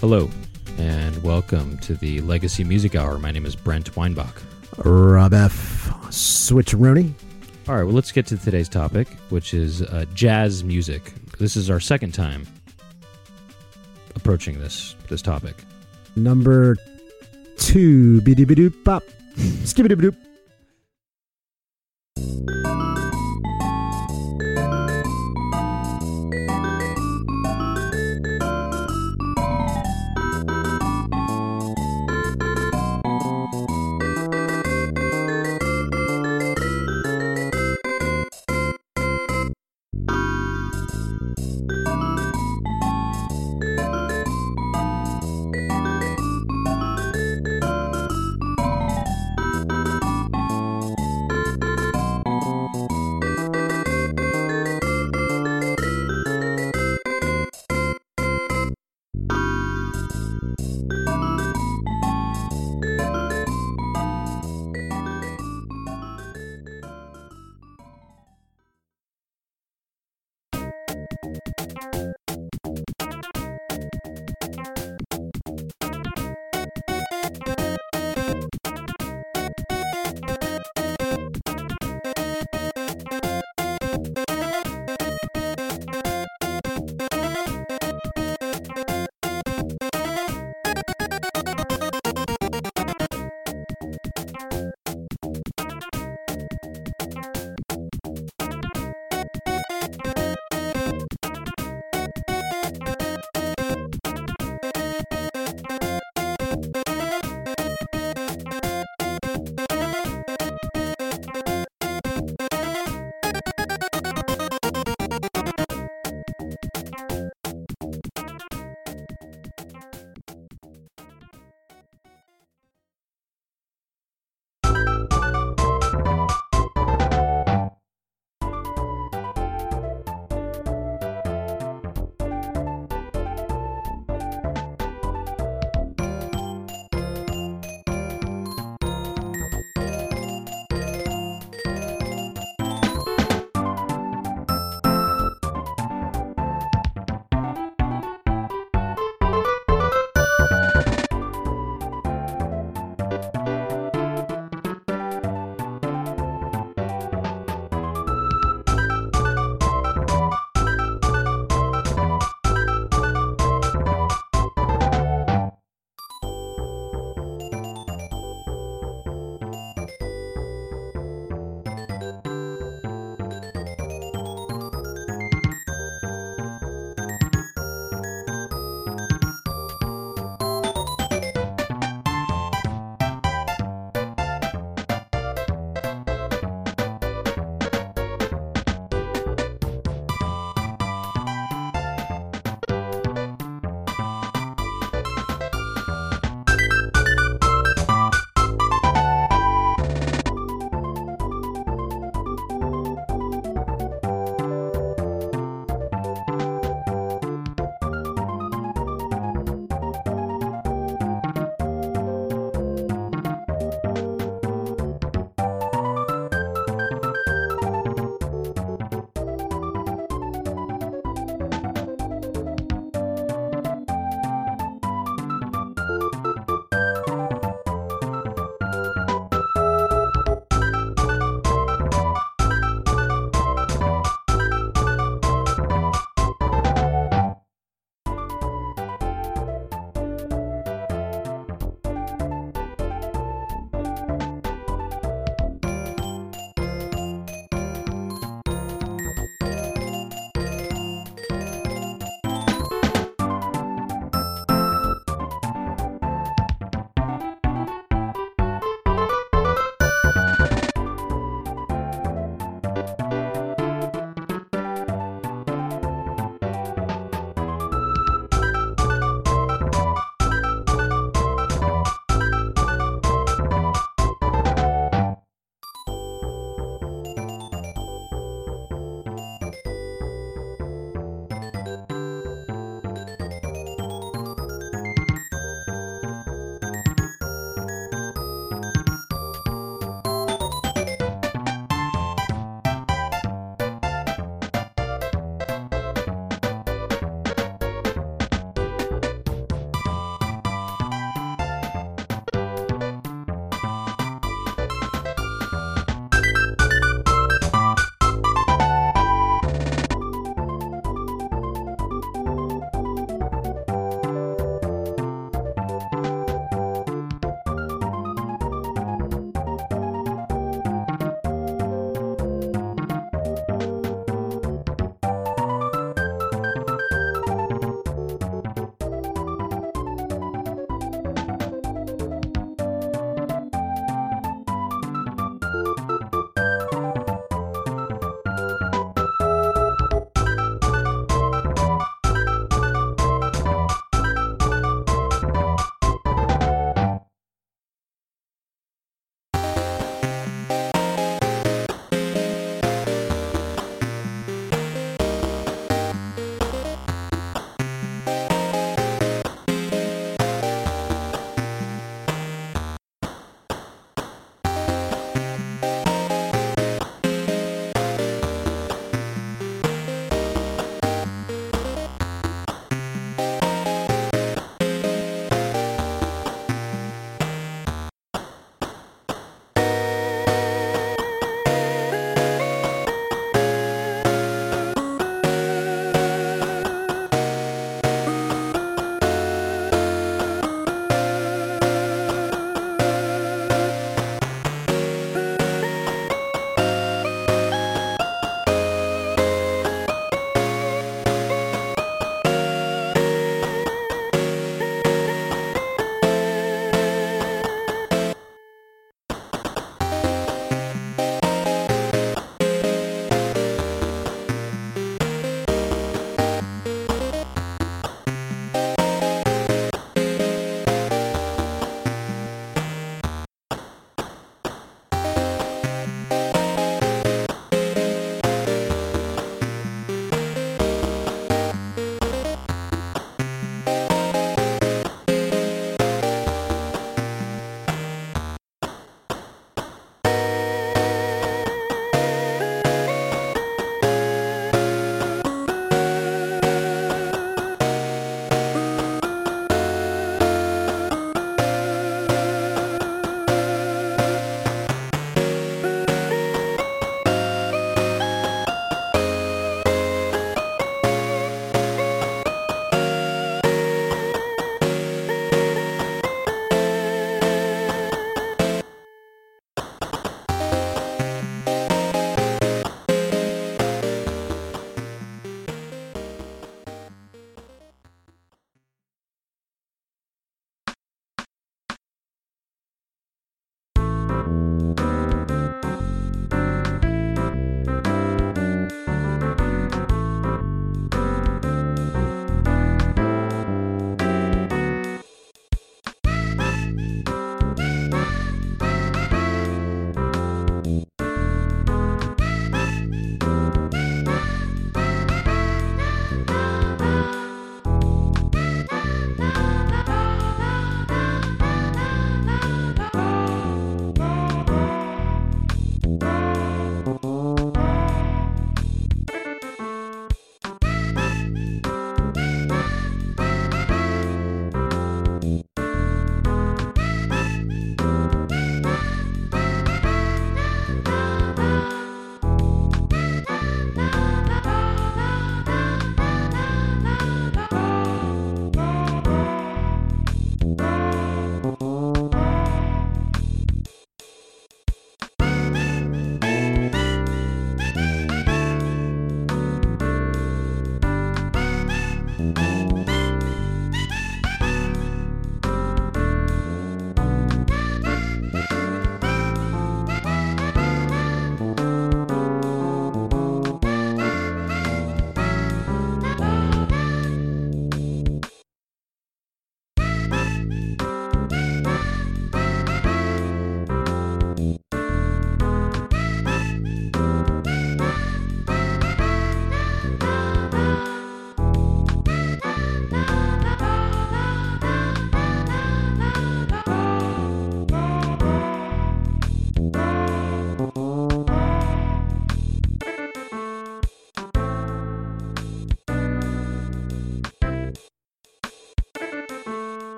Hello, and welcome to the Legacy Music Hour. My name is Brent Weinbach. Rob F. Switcheroni. All right, well, let's get to today's topic, which is uh, jazz music. This is our second time approaching this this topic. Number two. Biddy biddy pop. Skibbity doop.